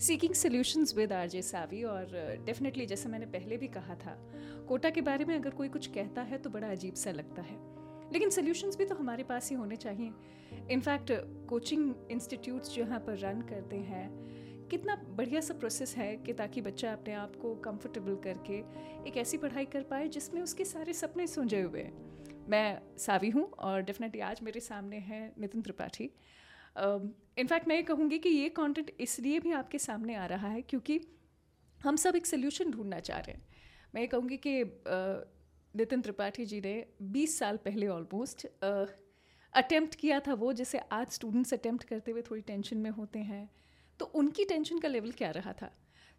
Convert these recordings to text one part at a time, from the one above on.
Seeking solutions with R J Savi और definitely uh, जैसे मैंने पहले भी कहा था कोटा के बारे में अगर कोई कुछ कहता है तो बड़ा अजीब सा लगता है। लेकिन सॉल्यूशंस भी तो हमारे पास ही होने चाहिए। इनफैक्ट कोचिंग इंस्टीट्यूट्स जो यहाँ पर रन करते हैं कितना बढ़िया सा प्रोसेस है कि ताकि बच्चा अपने आप को कंफर्टेबल करके एक ऐसी पढ़ाई कर पाए जिसमें उसके सारे सपने सूंझे हुए हैं। मैं सावी हूँ और डेफिनेटली आज मेरे सामने हैं नितिन त्रिपाठी। इनफैक्ट मैं ये कहूँगी कि ये कंटेंट इसलिए भी आपके सामने आ रहा है क्योंकि हम सब एक सोल्यूशन ढूंढना चाह रहे हैं। मैं ये कहूँगी कि नितिन त्रिपाठी जी ने 20 साल पहले ऑलमोस्ट अटेम्प्ट किया था वो जैसे आज स्टूडेंट्स अटेम्प्ट करते हुए थोड़ी टेंशन में होते हैं। तो उनकी टेंशन का लेवल क्या रहा था?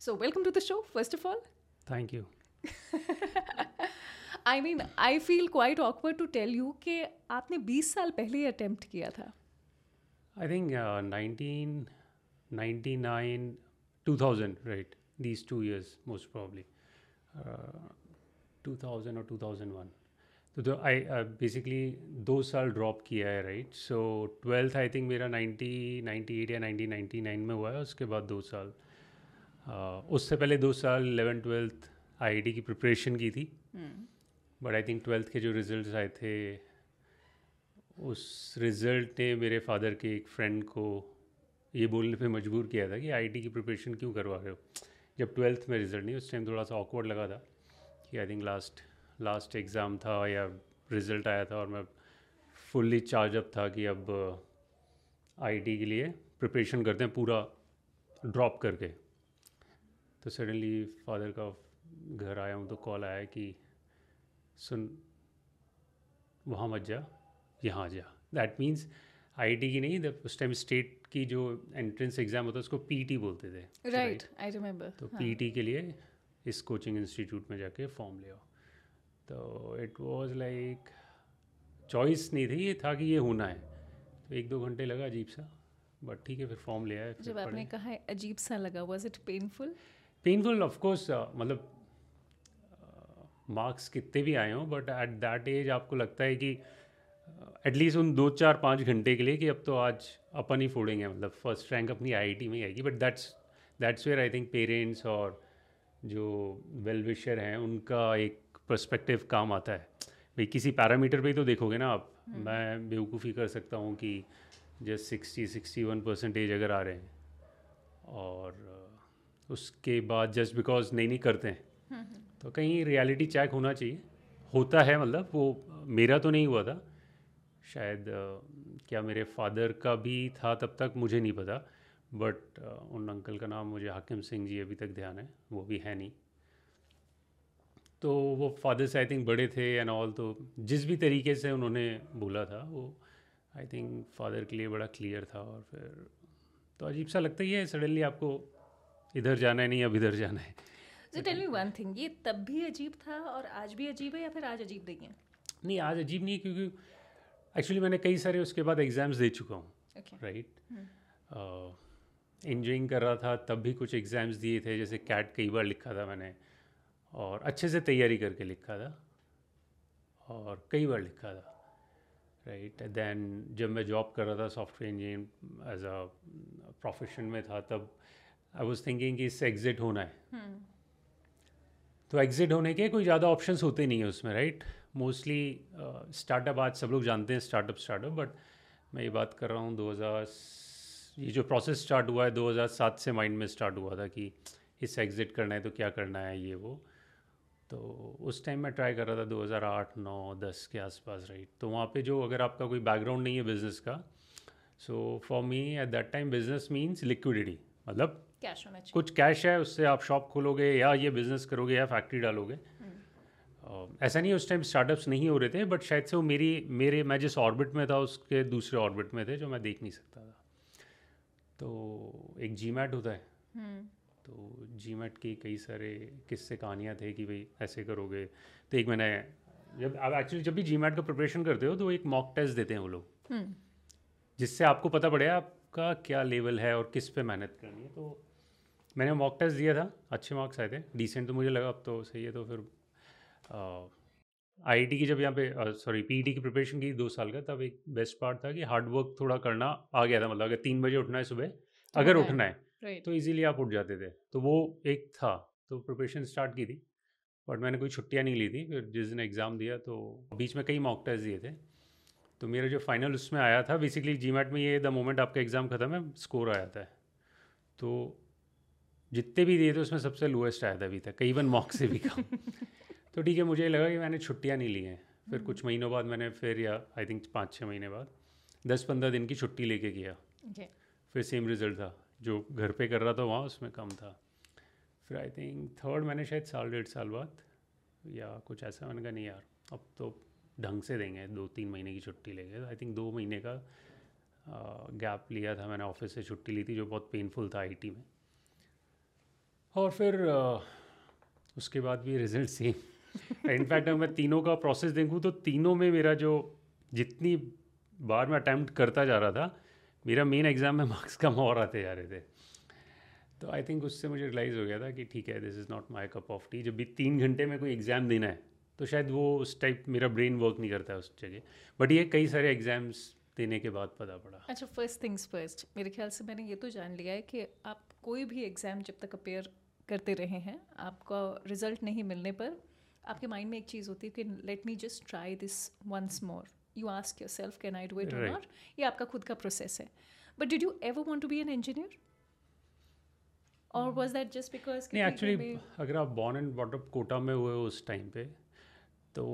So welcome to the show first of all thank you I mean I feel quite awkward to tell you कि आपने 20 साल पहले ही अटेम्प्ट किया था। I think uh, 1999, 2000, right? These two years, most probably. Uh, 2000 or 2001. तो तो I basically दो साल ड्रॉप किया है right so twelfth I think मेरा 90 98 या 1999 में हुआ है उसके बाद दो साल uh, उससे पहले दो साल eleven twelfth I I T की प्रिपरेशन की थी बट आई थिंक ट्वेल्थ के जो रिजल्ट्स आए थे उस रिज़ल्ट ने मेरे फादर के एक फ्रेंड को ये बोलने पे मजबूर किया था कि आईटी की प्रिपरेशन क्यों करवा रहे हो? जब ट्वेल्थ में रिज़ल्ट नहीं, उस टाइम थोड़ा सा ऑकवर्ड लगा था कि I think last last exam था या रिज़ल्ट आया था और मैं फुल्ली चार्जअप था कि अब आईटी के लिए प्रिपरेशन करते हैं पूरा ड्रॉप करके। तो सडनली फादर का घर आया हूँ तो कॉल आया कि, सुन, वहाँ मत जा। यहाँ जा दैट मीन्स आई की नहीं उस टाइम स्टेट की जो एंट्रेंस एग्ज़ाम होता है उसको पी बोलते थे राइट आई रिमेंबर तो पी हाँ. के लिए इस कोचिंग इंस्टीट्यूट में जाके फॉर्म ले आओ। तो इट वॉज़ लाइक चॉइस नहीं थी ये था कि ये होना है। तो एक दो घंटे लगा अजीब सा बट ठीक है फिर फॉर्म ले आया जब आपने कहा है अजीब सा लगा was it painful painful of course मतलब मार्क्स uh, कितने भी आए हों बट एट दैट एज आपको लगता है कि एटलीस्ट उन दो चार पाँच घंटे के लिए कि अब तो आज अपन ही फोड़ेंगे मतलब फ़र्स्ट रैंक अपनी आई में ही आएगी। But that's that's where I think parents और जो वेल विशर हैं उनका एक पर्सपेक्टिव काम आता है। भाई किसी पैरामीटर पे ही तो देखोगे ना आप। हम्म। मैं बेवकूफ़ी कर सकता हूँ कि just sixty sixty one percentage अगर आ रहे हैं और उसके बाद जस्ट बिकॉज़ नहीं नहीं करते हैं। हम्म। तो कहीं रियलिटी चेक होना चाहिए। होता है मतलब वो मेरा तो नहीं हुआ था। शायद क्या मेरे फादर का भी था तब तक मुझे नहीं पता बट उन अंकल का नाम मुझे हाकिम सिंह जी अभी तक ध्यान है वो भी है नहीं। तो वो फादर से आई थिंक बड़े थे एंड ऑल तो जिस भी तरीके से उन्होंने बोला था वो आई थिंक फादर के लिए बड़ा क्लियर था और फिर तो अजीब सा लगता ही है सडनली आपको इधर जाना है नहीं अब इधर जाना है। So tell me one thing ये तब भी अजीब था और आज भी अजीब है या फिर आज अजीब नहीं है? नहीं आज अजीब नहीं है क्योंकि एक्चुअली मैंने कई सारे उसके बाद एग्ज़ाम्स दे चुका हूँ राइट इंजीनियरिंग कर रहा था तब भी कुछ एग्ज़ाम्स दिए थे जैसे कैट कई बार लिखा था मैंने और अच्छे से तैयारी करके लिखा था और कई बार लिखा था राइट देन जब मैं जॉब कर रहा था software engineer as a profession में था तब आई वॉज़ थिंकिंग कि इससे एग्ज़िट होना है। Hmm. तो एग्ज़िट होने के कोई ज़्यादा ऑप्शंस होते नहीं है उसमें राइट मोस्टली स्टार्टअप आज सब लोग जानते हैं स्टार्टअप स्टार्टअप बट मैं ये बात कर रहा हूँ 2000 ये जो प्रोसेस स्टार्ट हुआ है 2007 से माइंड में स्टार्ट हुआ था कि इससे एग्ज़िट करना है तो क्या करना है ये वो तो उस टाइम मैं ट्राई कर रहा था 2008 9 10 के आसपास राइट तो वहाँ पे जो अगर आपका कोई बैकग्राउंड नहीं है बिज़नेस का so for me at that time business means liquidity मतलब कैश होना चाहिए कुछ कैश है उससे आप शॉप खोलोगे या ये बिज़नेस करोगे या फैक्ट्री डालोगे। ऐसा नहीं उस टाइम स्टार्टअप्स नहीं हो रहे थे बट शायद से वो मेरी मेरे मैं जिस ऑर्बिट में था उसके दूसरे ऑर्बिट में थे जो मैं देख नहीं सकता था। तो एक जी मैट होता है। हम्म। तो जी मैट की कई सारे किस्से कहानियाँ थे कि भाई ऐसे करोगे। तो एक मैंने जब आप एक्चुअली जब भी जी मैट का प्रिपरेशन करते हो तो एक मॉक टेस्ट देते हैं वो लोग। हम्म। जिससे आपको पता पड़े आपका क्या लेवल है और किस पे मेहनत करनी है। तो मैंने मॉक टेस्ट दिया था अच्छे मार्क्स आए थे। डिसेंट तो मुझे लगा अब तो सही है तो फिर आई की जब यहाँ पे सॉरी पी की प्रिपरेशन की दो साल का तब एक बेस्ट पार्ट था कि हार्ड वर्क थोड़ा करना आ गया था मतलब अगर तीन बजे उठना है सुबह अगर उठना है तो इजीली आप उठ जाते थे। तो वो एक था तो प्रिपरेशन स्टार्ट की थी बट मैंने कोई छुट्टियाँ नहीं ली थी फिर जिस दिन एग्ज़ाम दिया तो बीच में कई मॉक टेस्ट दिए थे। तो मेरा जो फाइनल उसमें आया था बेसिकली जी में ये द मोमेंट आपका एग्ज़ाम ख़त्म है स्कोर आया था। तो जितने भी दिए थे उसमें सबसे लोएस्ट आया था अभी तक कई वन मॉक से भी कम। तो ठीक है मुझे लगा कि मैंने छुट्टियाँ नहीं ली हैं। फिर कुछ। महीनों बाद मैंने फिर या आई थिंक पाँच छः महीने बाद दस पंद्रह दिन की छुट्टी लेके किया। Okay. फिर सेम रिज़ल्ट था। जो घर पे कर रहा था वहाँ उसमें कम था। फिर आई थिंक थर्ड मैंने शायद साल डेढ़ साल बाद या कुछ ऐसा मैंने कहा नहीं यार अब तो ढंग से देंगे दो तीन महीने की छुट्टी लेंगे आई थिंक दो महीने का गैप लिया था मैंने ऑफ़िस से छुट्टी ली थी जो बहुत पेनफुल था आईटी में। और फिर उसके बाद भी रिज़ल्ट सेम इनफैक्ट अगर मैं तीनों का प्रोसेस देखूँ तो तीनों में मेरा जो जितनी बार मैं अटैम्प्ट करता जा रहा था, मेरा मेन एग्ज़ाम में मार्क्स कम और आते जा रहे थे। तो आई थिंक उससे मुझे रियलाइज़ हो गया था कि ठीक है this is not my cup of tea जब भी तीन घंटे में कोई एग्ज़ाम देना है तो शायद वो उस टाइप मेरा ब्रेन वर्क नहीं करता है उस जगह। बट ये कई सारे एग्ज़ाम्स देने के बाद पता पड़ा। अच्छा फ़र्स्ट थिंग्स फ़र्स्ट मेरे ख्याल से मैंने ये तो जान लिया है कि आप कोई भी एग्ज़ाम जब तक अपेयर करते रहे हैं, आपका रिज़ल्ट नहीं मिलने पर आपके माइंड में एक चीज़ होती है कि let me just try this once more you ask yourself can I do it और नॉट ये आपका खुद का प्रोसेस है. But did you ever want to be an engineer और वॉज़ दैट जस्ट बिकॉज़ नहीं एक्चुअली अगर आप बॉर्न एंड बॉटअप कोटा में हुए हो उस टाइम पे तो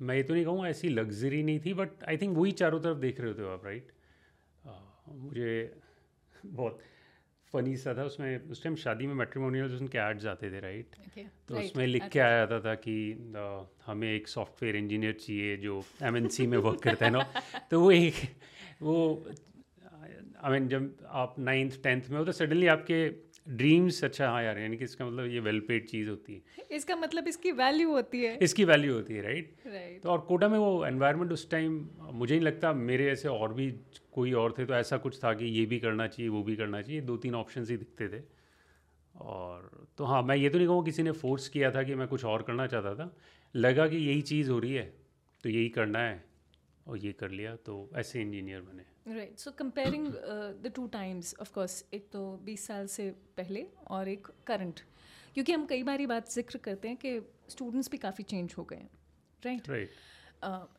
मैं ये तो नहीं कहूँगा ऐसी लग्जरी नहीं थी बट आई थिंक वही चारों तरफ़ देख रहे होते हो आप राइट मुझे बहुत फनी सा था उसमें उस टाइम शादी में मेट्रीमोनियल उनके एड्स आते थे राइट तो उसमें लिख के आया जाता था कि हमें एक सॉफ्टवेयर इंजीनियर चाहिए जो एमएनसी में वर्क करता है ना तो वो एक वो आई मीन जब आप नाइन्थ टेंथ में हो तो सडनली आपके ड्रीम्स अच्छा हाँ यार यानी कि इसका मतलब ये वेल पेड चीज़ होती है। इसका मतलब इसकी वैल्यू होती है। इसकी वैल्यू होती है राइट राइट तो और कोटा में वो एनवायरनमेंट उस टाइम मुझे नहीं लगता मेरे ऐसे और भी कोई और थे तो ऐसा कुछ था कि ये भी करना चाहिए वो भी करना चाहिए दो तीन ऑप्शन ही दिखते थे। और तो हाँ मैं ये तो नहीं कहूँ किसी ने फोर्स किया था कि मैं कुछ और करना चाहता था। लगा कि यही चीज़ हो रही है तो यही करना है और ये कर लिया तो ऐसे इंजीनियर बने। Right so comparing the two times of course एक तो 20 साल से पहले और एक करंट क्योंकि हम कई बार ये बात ज़िक्र करते हैं कि स्टूडेंट्स भी काफ़ी चेंज हो गए हैं right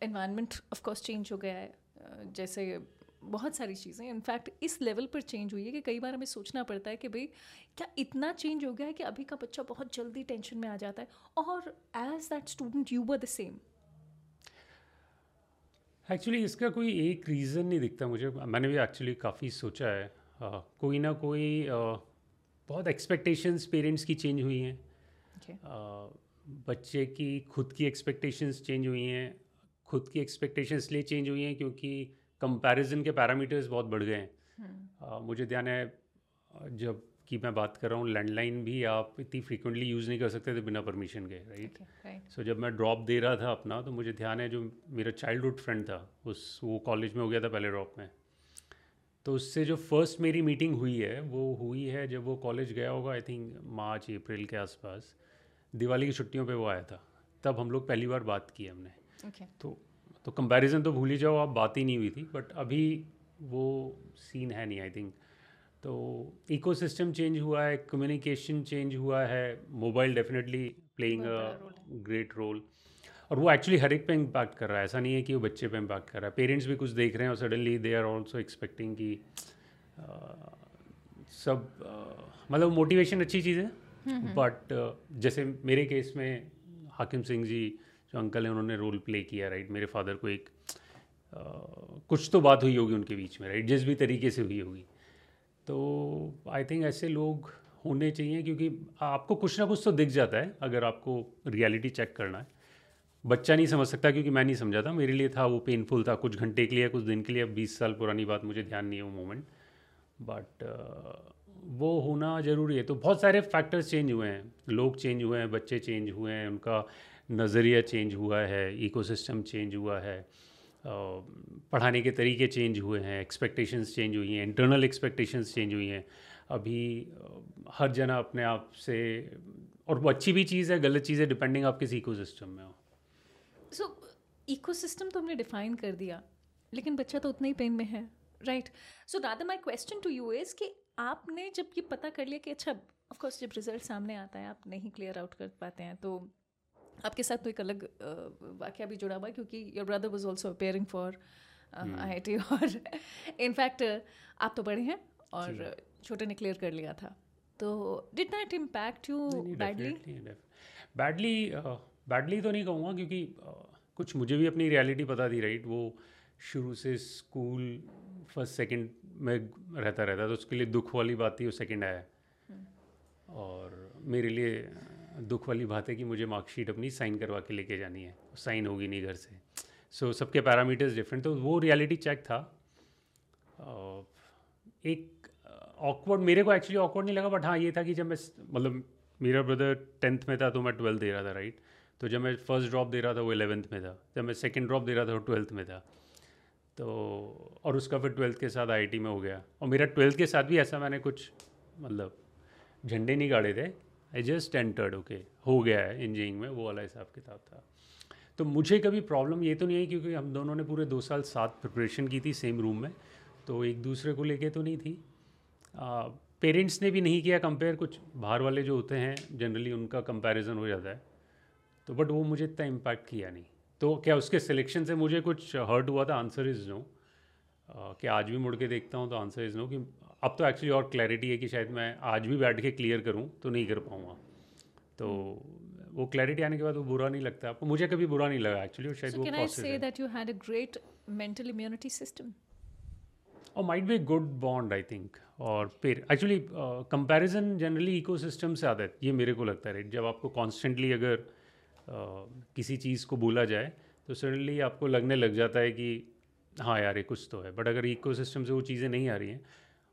environment of course change हो गया है. Uh, जैसे बहुत सारी चीज़ें इनफैक्ट इस लेवल पर चेंज हुई है कि कई बार हमें सोचना पड़ता है कि भाई क्या इतना चेंज हो गया है कि अभी का बच्चा बहुत जल्दी टेंशन में आ जाता है? और as that student you were the same actually इसका कोई एक रीज़न नहीं दिखता मुझे। मैंने भी एक्चुअली काफ़ी सोचा है। अ, कोई ना कोई अ, बहुत एक्सपेक्टेशंस पेरेंट्स की चेंज हुई हैं। Okay. अ, बच्चे की खुद की एक्सपेक्टेशंस चेंज हुई हैं। खुद की एक्सपेक्टेशंस इसलिए चेंज हुई हैं क्योंकि कंपैरिजन के पैरामीटर्स बहुत बढ़ गए हैं। अ, मुझे ध्यान है जब की मैं बात कर रहा हूँ लैंडलाइन भी आप इतनी फ्रिक्वेंटली यूज़ नहीं कर सकते थे बिना परमिशन के राइट सो जब मैं ड्रॉप दे रहा था अपना तो मुझे ध्यान है जो मेरा चाइल्डहुड फ्रेंड था उस वो कॉलेज में हो गया था पहले ड्रॉप में। तो उससे जो फ़र्स्ट मेरी मीटिंग हुई है वो हुई है जब वो कॉलेज गया होगा आई थिंक मार्च अप्रैल के आसपास दिवाली की छुट्टियों पे वो आया था। तब हम लोग पहली बार बात की हमने। तो तो कंपैरिजन तो भूल ही जाओ आप बात ही नहीं हुई थी बट अभी वो सीन है नहीं आई थिंक तो इकोसिस्टम चेंज हुआ है कम्युनिकेशन चेंज हुआ है mobile definitely playing a great role और वो एक्चुअली हर एक पे इम्पैक्ट कर रहा है ऐसा नहीं है कि वो बच्चे पे इम्पैक्ट कर रहा है। पेरेंट्स भी कुछ देख रहे हैं और suddenly they are also expecting कि सब अ, मतलब मोटिवेशन अच्छी चीज़ है बट जैसे मेरे केस में हाकिम सिंह जी जो अंकल हैं उन्होंने रोल प्ले किया राइट मेरे फादर को एक अ, कुछ तो बात हुई होगी उनके बीच में राइट जिस भी तरीके से हुई होगी। तो आई थिंक ऐसे लोग होने चाहिए क्योंकि आपको कुछ ना कुछ तो दिख जाता है अगर आपको रियलिटी चेक करना है। बच्चा नहीं समझ सकता क्योंकि मैं नहीं समझा था। मेरे लिए था, वो पेनफुल था कुछ घंटे के लिए कुछ दिन के लिए। अब बीस साल पुरानी बात, मुझे ध्यान नहीं है वो मोमेंट बट वो होना ज़रूरी है। तो बहुत सारे फैक्टर्स चेंज हुए हैं। लोग चेंज हुए हैं, बच्चे चेंज हुए हैं, उनका नज़रिया चेंज हुआ है इकोसिस्टम चेंज हुआ है। पढ़ाने के तरीके चेंज हुए हैं एक्सपेक्टेशंस चेंज हुई हैं इंटरनल एक्सपेक्टेशंस चेंज हुई हैं। अभी हर जना अपने आप से, और वो अच्छी भी चीज़ है, गलत चीज़ है डिपेंडिंग आप किस इकोसिस्टम में हो। सो इकोसिस्टम तो हमने डिफाइन कर दिया, लेकिन बच्चा तो उतना ही पेन में है right so rather my question to you is कि आपने जब ये पता कर लिया कि अच्छा ऑफ़ कोर्स जब रिज़ल्ट सामने आता है, आप नहीं क्लियर आउट कर पाते हैं तो आपके साथ तो एक अलग वाक्य भी जुड़ा हुआ क्योंकि your brother was also appearing for IIT और इनफैक्ट आप तो बड़े हैं और छोटे ने क्लियर कर लिया था। तो did that impact you badly badly badly तो नहीं कहूँगा क्योंकि uh, कुछ मुझे भी अपनी रियलिटी पता थी राइट वो शुरू से स्कूल फ़र्स्ट सेकंड में रहता रहता तो उसके लिए दुख वाली बात थी वो सेकंड आया। हम्म। और मेरे लिए दुख वाली बात है कि मुझे मार्कशीट अपनी साइन करवा के लेके जानी है। साइन होगी नहीं घर से। सो so, सबके पैरामीटर्स डिफरेंट तो वो रियलिटी चेक था। एक ऑकवर्ड मेरे को एक्चुअली ऑकवर्ड नहीं लगा बट हाँ ये था कि जब मैं मतलब मेरा ब्रदर टेंथ में था तो मैं ट्वेल्थ दे रहा था राइट तो जब मैं फ़र्स्ट ड्रॉप दे रहा था वो एलेवेंथ में था। जब मैं सेकेंड ड्रॉप दे रहा था वो ट्वेल्थ में था। तो और उसका फिर ट्वेल्थ के साथ आई में हो गया। और मेरा ट्वेल्थ के साथ भी ऐसा मैंने कुछ मतलब झंडे नहीं गाड़े थे। आई जस्ट एंटर्ड ओके हो गया है इंजीनियरिंग में, वो वाला हिसाब किताब था। तो मुझे कभी प्रॉब्लम ये तो नहीं है क्योंकि हम दोनों ने पूरे दो साल साथ प्रिपरेशन की थी सेम रूम में तो एक दूसरे को लेके तो नहीं थी। पेरेंट्स ने भी नहीं किया कंपेयर कुछ बाहर वाले जो होते हैं जनरली उनका कंपैरिजन हो जाता है। तो बट वो मुझे इतना इम्पैक्ट किया नहीं। तो क्या उसके सिलेक्शन से मुझे कुछ हर्ट हुआ था? आंसर इज़ नो कि आज भी मुड़ के देखता हूँ तो आंसर इज़ नो कि अब तो एक्चुअली और क्लैरिटी है कि शायद मैं आज भी बैठ के क्लियर करूँ तो नहीं कर पाऊँगा। तो वो क्लैरिटी आने के बाद वो बुरा नहीं लगता। आपको मुझे कभी बुरा नहीं लगा एक्चुअली शायद so वो that you had a great mental immunity system? और might be good bond I think और फिर एक्चुअली कंपैरिजन जनरली इकोसिस्टम से आता है। ये मेरे को लगता है जब आपको कॉन्स्टेंटली अगर uh, किसी चीज़ को बोला जाए तो सडनली आपको लगने लग जाता है कि हाँ यार ये कुछ तो है। बट अगर इको सिस्टम से वो चीज़ें नहीं आ रही हैं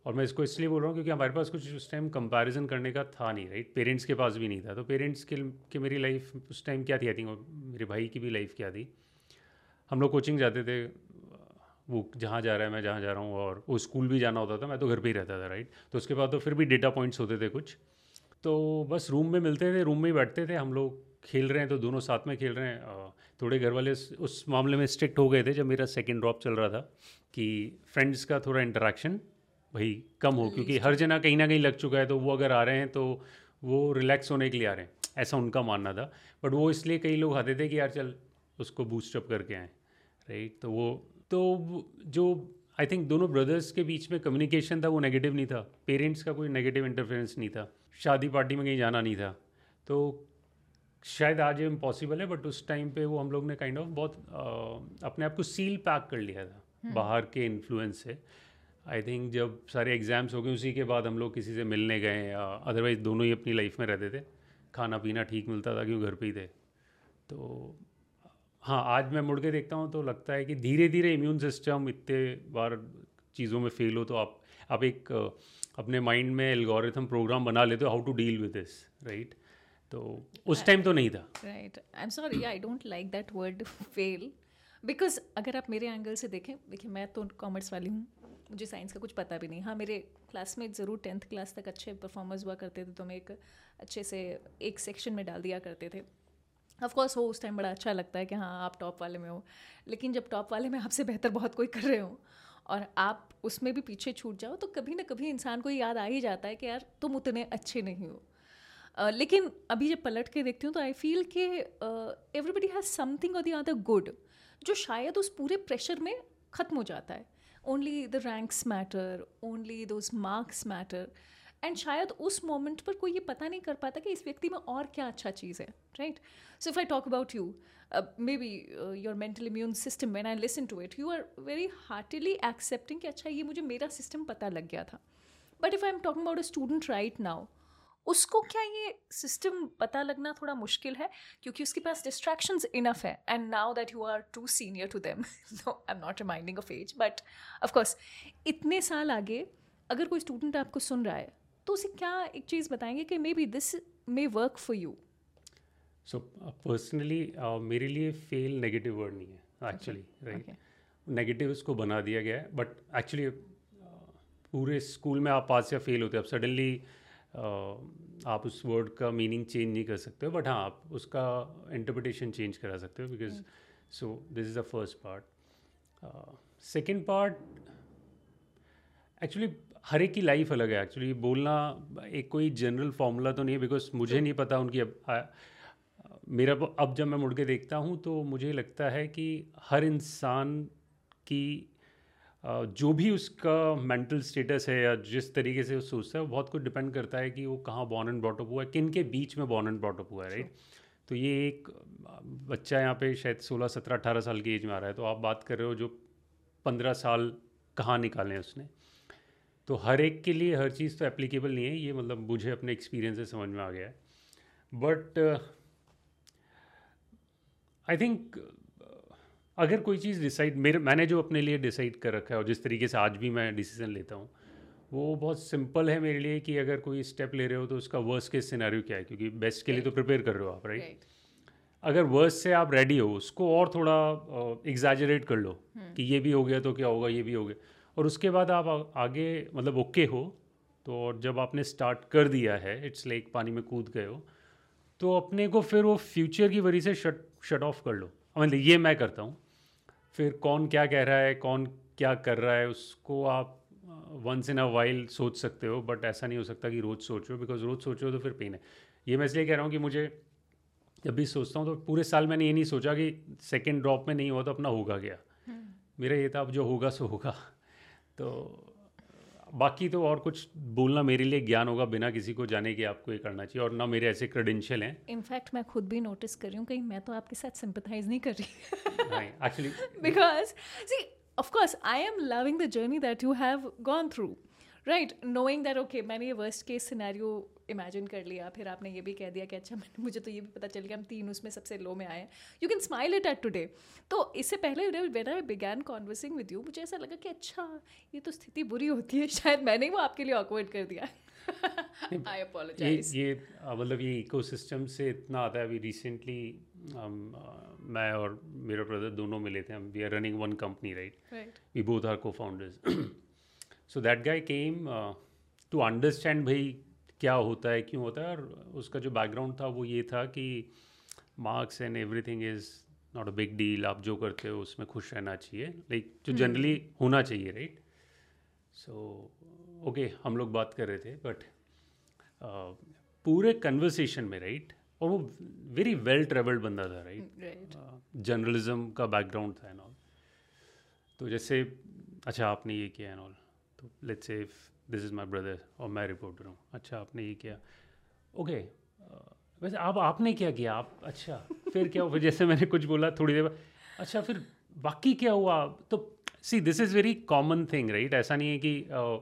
और मैं इसको इसलिए बोल रहा हूँ क्योंकि हमारे पास कुछ उस टाइम कंपैरिजन करने का था नहीं राइट पेरेंट्स के पास भी नहीं था। तो पेरेंट्स के, के मेरी लाइफ उस टाइम क्या थी? आई थिंक मेरे भाई की भी लाइफ क्या थी? हम लोग कोचिंग जाते थे वो जहाँ जा रहा है मैं जहाँ जा रहा हूँ और वो स्कूल भी जाना होता था मैं तो घर पे ही रहता था राइट तो उसके बाद तो फिर भी डेटा पॉइंट्स होते थे कुछ। तो बस रूम में मिलते थे रूम में ही बैठते थे हम लोग खेल रहे हैं तो दोनों साथ में खेल रहे हैं। थोड़े घर वाले उस मामले में स्ट्रिक्ट हो गए थे जब मेरा सेकेंड ड्रॉप चल रहा था कि फ्रेंड्स का थोड़ा इंटरेक्शन भाई कम हो क्योंकि हर जना कहीं ना कहीं लग चुका है तो वो अगर आ रहे हैं तो वो रिलैक्स होने के लिए आ रहे हैं। ऐसा उनका मानना था। बट वो इसलिए कई लोग आते थे कि यार चल उसको बूस्टअप करके आए राइट तो वो तो जो आई थिंक दोनों ब्रदर्स के बीच में कम्युनिकेशन था वो नेगेटिव नहीं था। पेरेंट्स का कोई नेगेटिव इंटरफेरेंस नहीं था। शादी पार्टी में कहीं जाना नहीं था। तो शायद आज ये इम्पॉसिबल है बट उस टाइम पे वो हम लोग ने काइंड kind ऑफ़ of बहुत आ, अपने आप को सील पैक कर लिया था। हम्म। बाहर के इन्फ्लुएंस से। आई थिंक जब सारे एग्ज़ाम्स हो गए उसी के बाद हम लोग किसी से मिलने गए अदरवाइज़ दोनों ही अपनी लाइफ में रहते थे। खाना पीना ठीक मिलता था क्यों घर पे ही थे। तो हाँ आज मैं मुड़ के देखता हूँ तो लगता है कि धीरे धीरे इम्यून सिस्टम इतने बार चीज़ों में फेल हो तो आप आप एक अपने माइंड में एल्गोरिथम प्रोग्राम बना लेते हो how to deal with this right तो उस टाइम तो नहीं था। Right I am sorry I don't like that word fail because अगर आप मेरे एंगल से देखें देखिए मैं तो कॉमर्स वाली हूँ। मुझे साइंस का कुछ पता भी नहीं। हाँ मेरे क्लासमेट ज़रूर टेंथ क्लास तक अच्छे परफॉर्मेंस हुआ करते थे तो मैं एक अच्छे से एक सेक्शन में डाल दिया करते थे। ऑफकोर्स वो उस टाइम बड़ा अच्छा लगता है कि हाँ आप टॉप वाले में हो। लेकिन जब टॉप वाले में आपसे बेहतर बहुत कोई कर रहे हो, और आप उसमें भी पीछे छूट जाओ तो कभी ना कभी इंसान को याद आ ही जाता है कि यार, तुम उतने अच्छे नहीं हो। लेकिन अभी जब पलट के देखती हूँ तो आई फील कि एवरीबडी हैज़ समथिंग और द अदर गुड जो शायद उस पूरे प्रेशर में ख़त्म हो जाता है। Only the ranks matter only those marks matter and शायद उस मोमेंट पर कोई ये पता नहीं कर पाता कि इस व्यक्ति में और क्या अच्छा चीज़ है right so if I talk about you maybe your mental immune system when I listen to it you are very heartily accepting कि अच्छा ये मुझे मेरा सिस्टम पता लग गया था. But if I am talking about a student right now उसको क्या ये सिस्टम पता लगना थोड़ा मुश्किल है? क्योंकि उसके पास डिस्ट्रैक्शन इनफ है and now that you are too senior to them no I am not reminding of age but of course इतने साल आगे अगर कोई स्टूडेंट आपको सुन रहा है तो उसे क्या एक चीज़ बताएँगे कि maybe this may work for you so personally मेरे लिए फेल नेगेटिव वर्ड नहीं है एक्चुअली राइट नेगेटिव उसको बना दिया गया है बट एक्चुअली uh, पूरे स्कूल में आप पास या फेल होते हैं अब सडनली आप उस वर्ड का मीनिंग चेंज नहीं कर सकते बट हाँ आप उसका इंटरप्रिटेशन चेंज करा सकते हो because so this is the first part second part actually हर एक की लाइफ अलग है एक्चुअली बोलना एक कोई जनरल फॉर्मूला तो नहीं है बिकॉज़ मुझे नहीं पता उनकी अब आ, मेरा अब जब मैं मुड़ के देखता हूँ तो मुझे लगता है कि हर इंसान की जो भी उसका मेंटल स्टेटस है या जिस तरीके से वो सोचता है वो बहुत कुछ डिपेंड करता है कि वो कहाँ बॉर्न एंड ब्रॉटअप हुआ है किन के बीच में बॉर्न एंड ब्रॉटअप हुआ है राइट तो ये एक बच्चा यहाँ पे शायद सोलह सत्रह अठारह साल की एज में आ रहा है तो आप बात कर रहे हो जो पंद्रह साल कहाँ निकाले उसने। तो हर एक के लिए हर चीज़ तो एप्लीकेबल नहीं है ये मतलब मुझे अपने एक्सपीरियंस से समझ में आ गया है। बट आई थिंक अगर कोई चीज़ डिसाइड मेरे मैंने जो अपने लिए डिसाइड कर रखा है और जिस तरीके से आज भी मैं डिसीज़न लेता हूँ वो बहुत सिंपल है मेरे लिए कि अगर कोई स्टेप ले रहे हो तो उसका वर्स्ट केस सिनारियो क्या है? क्योंकि बेस्ट के लिए तो प्रिपेयर कर रहे हो आप राइट अगर वर्स्ट से आप रेडी हो उसको और थोड़ा एग्जैजरेट कर लो हम्म। कि ये भी हो गया तो क्या होगा ये भी हो गया। और उसके बाद आप आगे मतलब ओके हो तो और जब आपने स्टार्ट कर दिया है इट्स लाइक पानी में कूद गए हो तो अपने को फिर वो फ्यूचर की वरी से शट शट ऑफ़ कर लो। मतलब ये मैं करता हूँ। फिर कौन क्या कह रहा है कौन क्या कर रहा है उसको आप वंस इन अ वाइल सोच सकते हो बट ऐसा नहीं हो सकता कि रोज़ सोचो बिकॉज़ रोज़ सोचो तो फिर पेन है। ये मैं इसलिए कह रहा हूँ कि मुझे जब भी सोचता हूँ तो पूरे साल मैंने ये नहीं सोचा कि सेकेंड ड्रॉप में नहीं हुआ तो अपना होगा क्या। हम्म। मेरा ये था अब जो होगा सो होगा। तो बाकी तो और कुछ बोलना मेरे लिए ज्ञान होगा बिना किसी को जाने के आपको ये करना चाहिए और ना मेरे ऐसे क्रेडेंशियल हैं। इनफैक्ट मैं खुद भी नोटिस कर रही हूँ कहीं मैं तो आपके साथ सिंपथाइज नहीं कर रही। Actually because see of course I am loving the journey that you have gone through right knowing that okay मैंने ये वर्स्ट केस सिनेरियो इमेजिन कर लिया फिर आपने ये भी कह दिया कि अच्छा मैंने मुझे तो ये भी पता चल गया हम तीन उसमें सबसे लो में आए हैं। You can smile it at today तो इससे पहले when I began conversing with you मुझे ऐसा लगा कि अच्छा ये तो स्थिति बुरी होती है शायद मैंने ही वो आपके लिए ऑकवर्ड कर दिया। आई अपोलोजाइज ये मतलब ये इकोसिस्टम से इतना आता है अभी रिसेंटली मैं और मेरा ब्रदर दोनों मिले थे हम we are running one company right we both are cofounders so that guy came to understand भाई क्या होता है क्यों होता है और उसका जो बैकग्राउंड था वो ये था कि marks and everything is not a big deal आप जो करते हो उसमें खुश रहना चाहिए। लाइक जो जनरली hmm. होना चाहिए राइट सो ओके हम लोग बात कर रहे थे बट uh, पूरे कन्वर्सेशन में राइट right, और वो वेरी वेल ट्रेवल्ड बंदा था राइट जर्नलिज्म uh, का बैकग्राउंड था एंड ऑल तो जैसे अच्छा आपने ये किया एंड ऑल तो let's say this is my brother और मैं रिपोर्टर हूँ अच्छा आपने ये किया। ओके वैसे आप आपने क्या किया? आप अच्छा फिर क्या हुआ? जैसे मैंने कुछ बोला थोड़ी देर अच्छा फिर बाकी क्या हुआ? तो see this is very common thing right ऐसा नहीं है कि uh,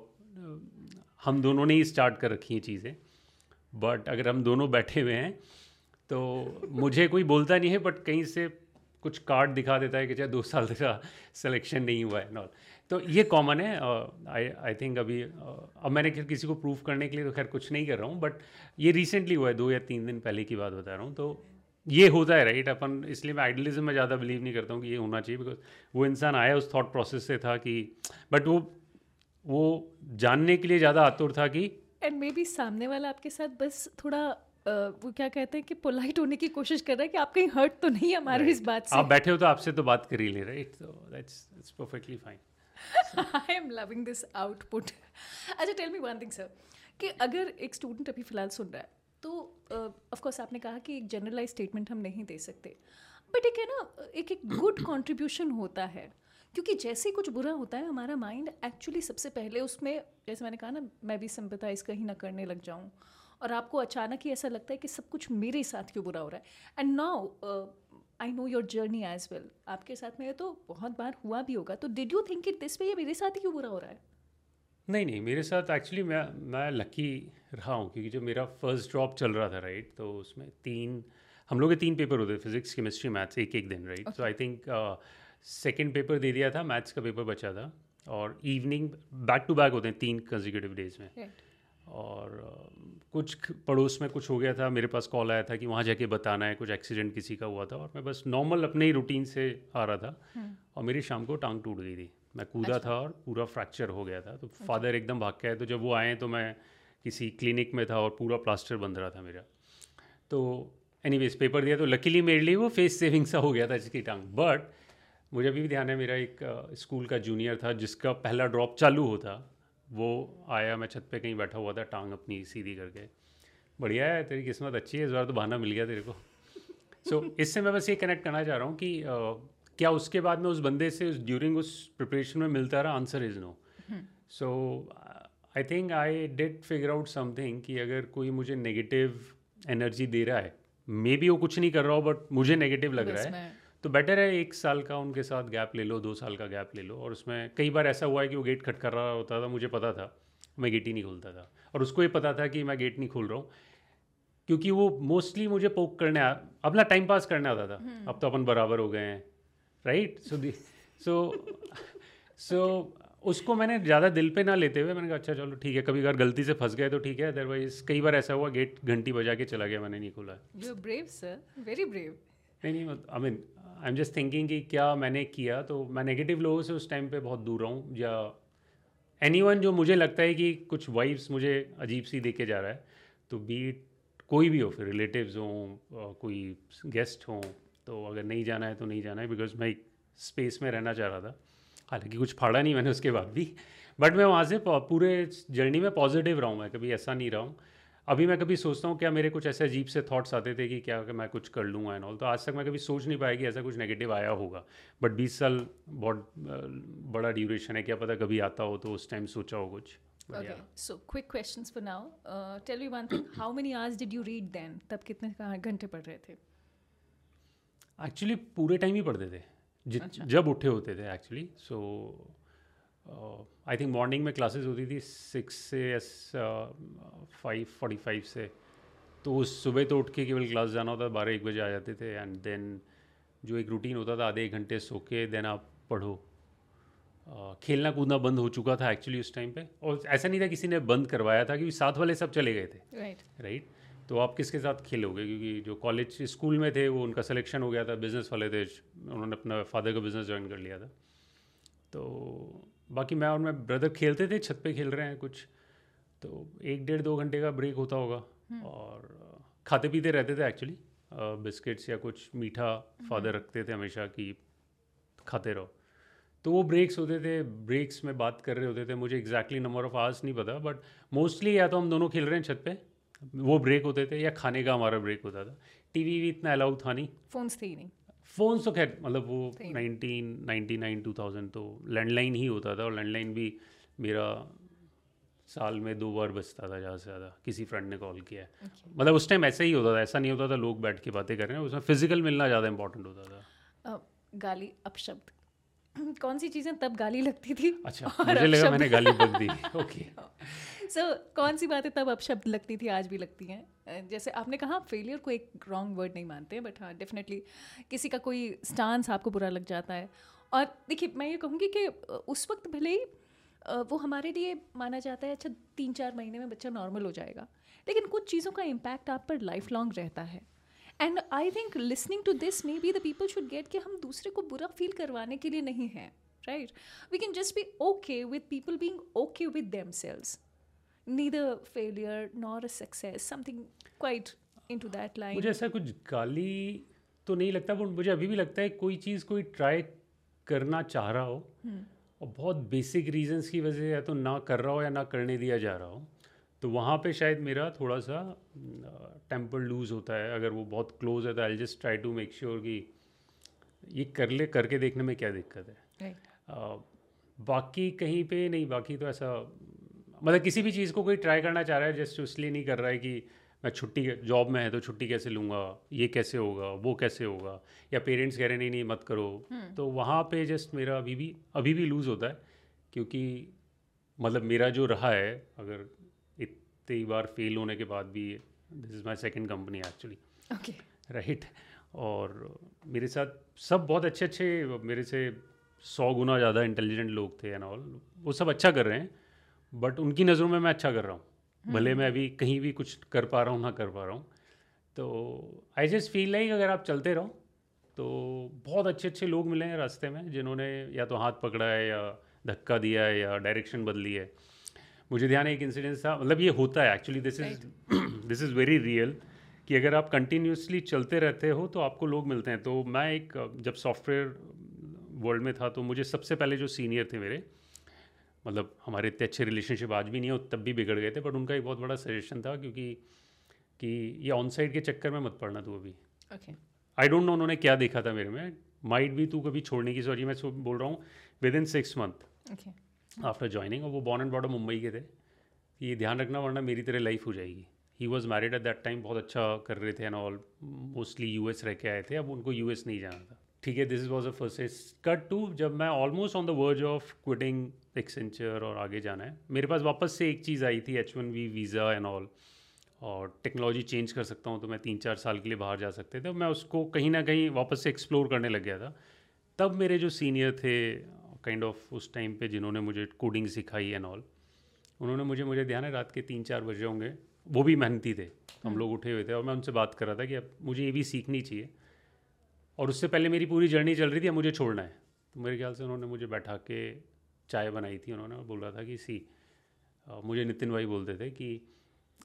हम दोनों ने ही स्टार्ट कर रखी हैं चीज़ें बट अगर हम दोनों बैठे हुए हैं तो मुझे कोई बोलता नहीं है बट कहीं से कुछ कार्ड दिखा देता है कि चाहे दो साल का सिलेक्शन नहीं हुआ है नॉल तो ये कॉमन है आई आई थिंक अभी uh, अब मैंने किसी को प्रूफ करने के लिए तो खैर कुछ नहीं कर रहा हूँ बट ये रिसेंटली हुआ है दो या तीन दिन पहले की बात बता रहा हूँ तो ये होता है राइट अपन इसलिए मैं आइडलिज्म में ज़्यादा बिलीव नहीं करता हूँ कि ये होना चाहिए बिकॉज़ वो इंसान आया उस थॉट प्रोसेस से था कि बट वो वो जानने के लिए ज़्यादा आतुर था कि एंड मे बी सामने वाला आपके साथ बस थोड़ा Uh, वो क्या कहते हैं कि पोलाइट होने की कोशिश कर रहा है कि आप कहीं हर्ट तो नहीं हमारे right. इस बात से। आप बैठे हो तो आपसे तो बात कर ही ले राइट तो that's it's perfectly fine I am loving this output अच्छा tell me one thing sir कि अगर एक स्टूडेंट अभी फ़िलहाल सुन रहा है तो ऑफकोर्स uh, आपने कहा कि एक जनरलाइज स्टेटमेंट हम नहीं दे सकते। बट एक है ना एक एक गुड कॉन्ट्रीब्यूशन होता है। क्योंकि जैसे कुछ बुरा होता है हमारा माइंड एक्चुअली सबसे पहले उसमें जैसे मैंने कहा ना मैं भी सिंपथाइज कहीं ना करने लग जाऊँ। और आपको अचानक ही ऐसा लगता है कि सब कुछ मेरे साथ क्यों बुरा हो रहा है। And now I know your journey as well आपके साथ में तो बहुत बार हुआ भी होगा। तो did you think it this way ये मेरे साथ ही क्यों बुरा हो रहा है? नहीं नहीं मेरे साथ एक्चुअली मैं मैं लकी रहा हूँ क्योंकि जो मेरा फ़र्स्ट ड्रॉप चल रहा था राइट तो उसमें तीन हम लोग के तीन पेपर होते फिजिक्स केमिस्ट्री मैथ्स एक एक दिन right so I think second paper दे दिया था मैथ्स का पेपर बचा था। और इवनिंग बैक टू बैक होते हैं तीन कंजिक्यूटिव डेज़ में। Right. और कुछ पड़ोस में कुछ हो गया था मेरे पास कॉल आया था कि वहाँ जाके बताना है कुछ एक्सीडेंट किसी का हुआ था और मैं बस नॉर्मल अपने ही रूटीन से आ रहा था हम्म। और मेरी शाम को टांग टूट गई थी मैं कूदा अच्छा। था और पूरा फ्रैक्चर हो गया था तो अच्छा। फादर एकदम भाग के आए तो जब वो आए तो मैं किसी क्लिनिक में था और पूरा प्लास्टर बंध रहा था मेरा तो एनी पेपर दिया तो लकीली मेरे लिए वो फेस सेविंग सा हो गया था जिसकी टांग बट मुझे अभी भी ध्यान है मेरा एक स्कूल का जूनियर था जिसका पहला ड्रॉप चालू होता वो आया मैं छत पे कहीं बैठा हुआ था टांग अपनी सीधी करके। बढ़िया है तेरी किस्मत अच्छी है इस बार तो बहाना मिल गया तेरे को। सो so, इससे मैं बस ये कनेक्ट करना चाह रहा हूँ कि uh, क्या उसके बाद में उस बंदे से उस ड्यूरिंग उस प्रिपरेशन में मिलता रहा? Answer is no so I think I did figure out something कि अगर कोई मुझे नेगेटिव एनर्जी दे रहा है मे बी वो कुछ नहीं कर रहा हो बट मुझे नेगेटिव लग रहा है। तो बेटर है एक साल का उनके साथ गैप ले लो दो साल का गैप ले लो। और उसमें कई बार ऐसा हुआ है कि वो गेट खट कर रहा होता था मुझे पता था। मैं गेट ही नहीं खोलता था। और उसको ये पता था कि मैं गेट नहीं खोल रहा हूँ। क्योंकि वो मोस्टली मुझे पोक करने आ, अपना टाइम पास करने आता था। हम्म। अब तो अपन बराबर हो गए हैं राइट सो सो सो उसको मैंने ज़्यादा दिल पे ना लेते हुए मैंने कहा अच्छा चलो ठीक है। कभी अगर गलती से फंस गए तो ठीक है। अदरवाइज़ कई बार ऐसा हुआ गेट घंटी बजा के चला गया मैंने नहीं खोला। ब्रेव सर वेरी ब्रेव नहीं नहीं I mean I am just thinking कि क्या मैंने किया? तो मैं नेगेटिव लोगों से उस टाइम पे बहुत दूर रहूँ या एनी जो मुझे लगता है कि कुछ वाइब्स मुझे अजीब सी देखे जा रहा है तो बीट कोई भी हो, फिर रिलेटिव्स हों कोई गेस्ट हों तो अगर नहीं जाना है तो नहीं जाना है बिकॉज़ मैं स्पेस में रहना चाह रहा था। हालाँकि कुछ फाड़ा नहीं मैंने उसके बाद भी बट मैं वहाँ से पूरे जर्नी में पॉजिटिव रहा हूँ मैं, कभी ऐसा नहीं रहा हूँ। अभी मैं कभी सोचता हूँ क्या मेरे कुछ ऐसे अजीब से थॉट्स आते थे कि क्या कि मैं कुछ कर लूँगा एंड ऑल तो आज तक मैं कभी सोच नहीं पाया कि ऐसा कुछ नेगेटिव आया होगा। बट बीस साल बहुत बड़ा ड्यूरेशन है क्या पता कभी आता हो तो उस टाइम सोचा हो कुछ। Okay yeah. so quick questions for now. Uh, tell me one thing how many hours did you read then? तब कितने घंटे पढ़ रहे थे? एक्चुअली पूरे टाइम ही पढ़ते थे। अच्छा. जब उठे होते थे actually so I think morning में क्लासेस होती थी सिक्स से फाइव फोर्टी फाइव से। तो उस सुबह तो उठ के केवल क्लास जाना होता था बारह एक बजे आ जाते थे एंड देन जो एक रूटीन होता था आधे एक घंटे सो के देन आप पढ़ो। खेलना कूदना बंद हो चुका था एक्चुअली उस टाइम पे। और ऐसा नहीं था किसी ने बंद करवाया था क्योंकि साथ वाले सब चले गए थे। Right right. right? तो आप किसके साथ खेलोगे? क्योंकि जो कॉलेज स्कूल में थे वो उनका सिलेक्शन हो गया था बिज़नेस वाले थे उन्होंने अपना फादर का बिज़नेस ज्वाइन कर लिया था। तो बाकी मैं और मैं ब्रदर खेलते थे छत पे खेल रहे हैं कुछ। तो एक डेढ़ दो घंटे का ब्रेक होता होगा। हम्म। और खाते पीते रहते थे एक्चुअली बिस्किट्स या कुछ मीठा फादर हम्म। रखते थे हमेशा कि खाते रहो। तो वो ब्रेक्स होते थे ब्रेक्स में बात कर रहे होते थे। मुझे एग्जैक्टली नंबर ऑफ़ आवर्स नहीं पता बट मोस्टली या तो हम दोनों खेल रहे हैं छत पे वो ब्रेक होते थे या खाने का हमारा ब्रेक होता था। टीवी भी इतना अलाउड था नहीं। फोन्स थे ही नहीं। फ़ोन्स तो खैर मतलब वो nineteen ninety nine two thousand तो लैंडलाइन ही होता था और लैंडलाइन भी मेरा साल में दो बार बचता था ज़्यादा से ज़्यादा। किसी फ्रेंड ने कॉल किया है। मतलब उस टाइम ऐसा ही होता था ऐसा नहीं होता था लोग बैठ के बातें कर रहे हैं उसमें फ़िज़िकल मिलना ज़्यादा इंपॉर्टेंट होता था। गाली अपशब्द। कौन सी चीज़ें तब गाली लगती थी? अच्छा मुझे लगा मैंने गाली बक दी। ओके सो कौन सी बातें तब अपशब्द लगती थी, आज भी लगती हैं? जैसे आपने कहा फेलियर को एक रॉन्ग वर्ड नहीं मानते बट हाँ डेफिनेटली किसी का कोई स्टांस आपको बुरा लग जाता है। और देखिए, मैं ये कहूँगी कि उस वक्त भले ही वो हमारे लिए माना जाता है अच्छा तीन चार महीने में बच्चा नॉर्मल हो जाएगा, लेकिन कुछ चीज़ों का इम्पैक्ट आप पर लाइफ लॉन्ग रहता है। And I think listening to this maybe the people should get कि हम दूसरे को बुरा फील करवाने के लिए नहीं हैं right we can just be okay with people being okay with them sales failure nor a success something quite into that line मुझे ऐसा कुछ गाली तो नहीं लगता बट मुझे अभी भी लगता है कोई चीज़ कोई ट्राई करना चाह रहा हो hmm. और बहुत बेसिक रीजंस की वजह से या तो ना कर रहा हो या ना करने दिया जा रहा हो तो वहाँ पे शायद मेरा थोड़ा सा टेम्पर लूज़ होता है अगर वो बहुत क्लोज है तो I just try to make sure कि ये कर ले करके देखने में क्या दिक्कत है right. uh, बाकी कहीं पे नहीं बाकी तो ऐसा मतलब किसी भी चीज़ को कोई ट्राई करना चाह रहा है जस्ट इसलिए नहीं कर रहा है कि मैं छुट्टी जॉब में है तो छुट्टी कैसे लूँगा ये कैसे होगा वो कैसे होगा? या पेरेंट्स कह रहे नहीं नहीं मत करो। hmm. तो वहाँ पे जस्ट मेरा अभी भी अभी भी लूज़ होता है क्योंकि मतलब मेरा जो रहा है अगर इतनी बार फेल होने के बाद भी this is my second company actually okay right और मेरे साथ सब बहुत अच्छे अच्छे मेरे से सौ गुना ज़्यादा इंटेलिजेंट लोग थे एंड ऑल वो सब अच्छा कर रहे हैं बट उनकी नज़रों में मैं अच्छा कर रहा हूँ। भले मैं अभी कहीं भी कुछ कर पा रहा हूँ ना कर पा रहा हूँ। तो आई जस्ट फील लाइक अगर आप चलते रहो तो बहुत अच्छे अच्छे लोग मिले हैं रास्ते में जिन्होंने या तो हाथ पकड़ा है या धक्का दिया है या डायरेक्शन बदली है। मुझे ध्यान है एक इंसिडेंस था मतलब ये होता है actually this is this is very real कि अगर आप कंटिन्यूसली चलते रहते हो तो आपको लोग मिलते हैं। तो मैं एक जब सॉफ्टवेयर वर्ल्ड में था तो मुझे सबसे पहले जो सीनियर थे मेरे मतलब हमारे इतने अच्छे रिलेशनशिप आज भी नहीं है तब भी बिगड़ गए थे बट उनका एक बहुत बड़ा सजेशन था क्योंकि कि ये ऑन साइड के चक्कर में मत पड़ना तू अभी। आई डोंट नो उन्होंने क्या देखा था मेरे में। माइट भी तू कभी छोड़ने की सॉरी मैं बोल रहा हूँ within six month after joining और वो बॉर्न एंड ब्रॉड मुंबई के थे। ये ध्यान रखना वरना मेरी तरह लाइफ हो जाएगी। He was married at that time बहुत अच्छा कर रहे थे and all mostly U S रह के आए थे। अब उनको यू एस नहीं जाना था। ठीक है this was a first cut to जब मैं almost on the verge of quitting Accenture और आगे जाना है मेरे पास वापस से एक चीज़ आई थी H one B visa and all और टेक्नोलॉजी चेंज कर सकता हूँ तो मैं तीन चार साल के लिए बाहर जा सकते थे। मैं उसको कहीं ना कहीं वापस से एक्सप्लोर करने लग गया था। तब मेरे जो सीनियर थे काइंड kind ऑफ़ of, उस टाइम पे जिन्होंने मुझे कोडिंग सिखाई एंड ऑल उन्होंने मुझे मुझे ध्यान है रात के तीन चार बजे होंगे वो भी मेहनती थे। हम हम्म। लोग उठे हुए थे और मैं उनसे बात कर रहा था कि अब मुझे ये भी सीखनी चाहिए। और उससे पहले मेरी पूरी जर्नी चल रही थी अब मुझे छोड़ना है। तो मेरे ख्याल से उन्होंने मुझे बैठा के चाय बनाई थी उन्होंने बोल रहा था कि सी मुझे नितिन भाई बोलते थे कि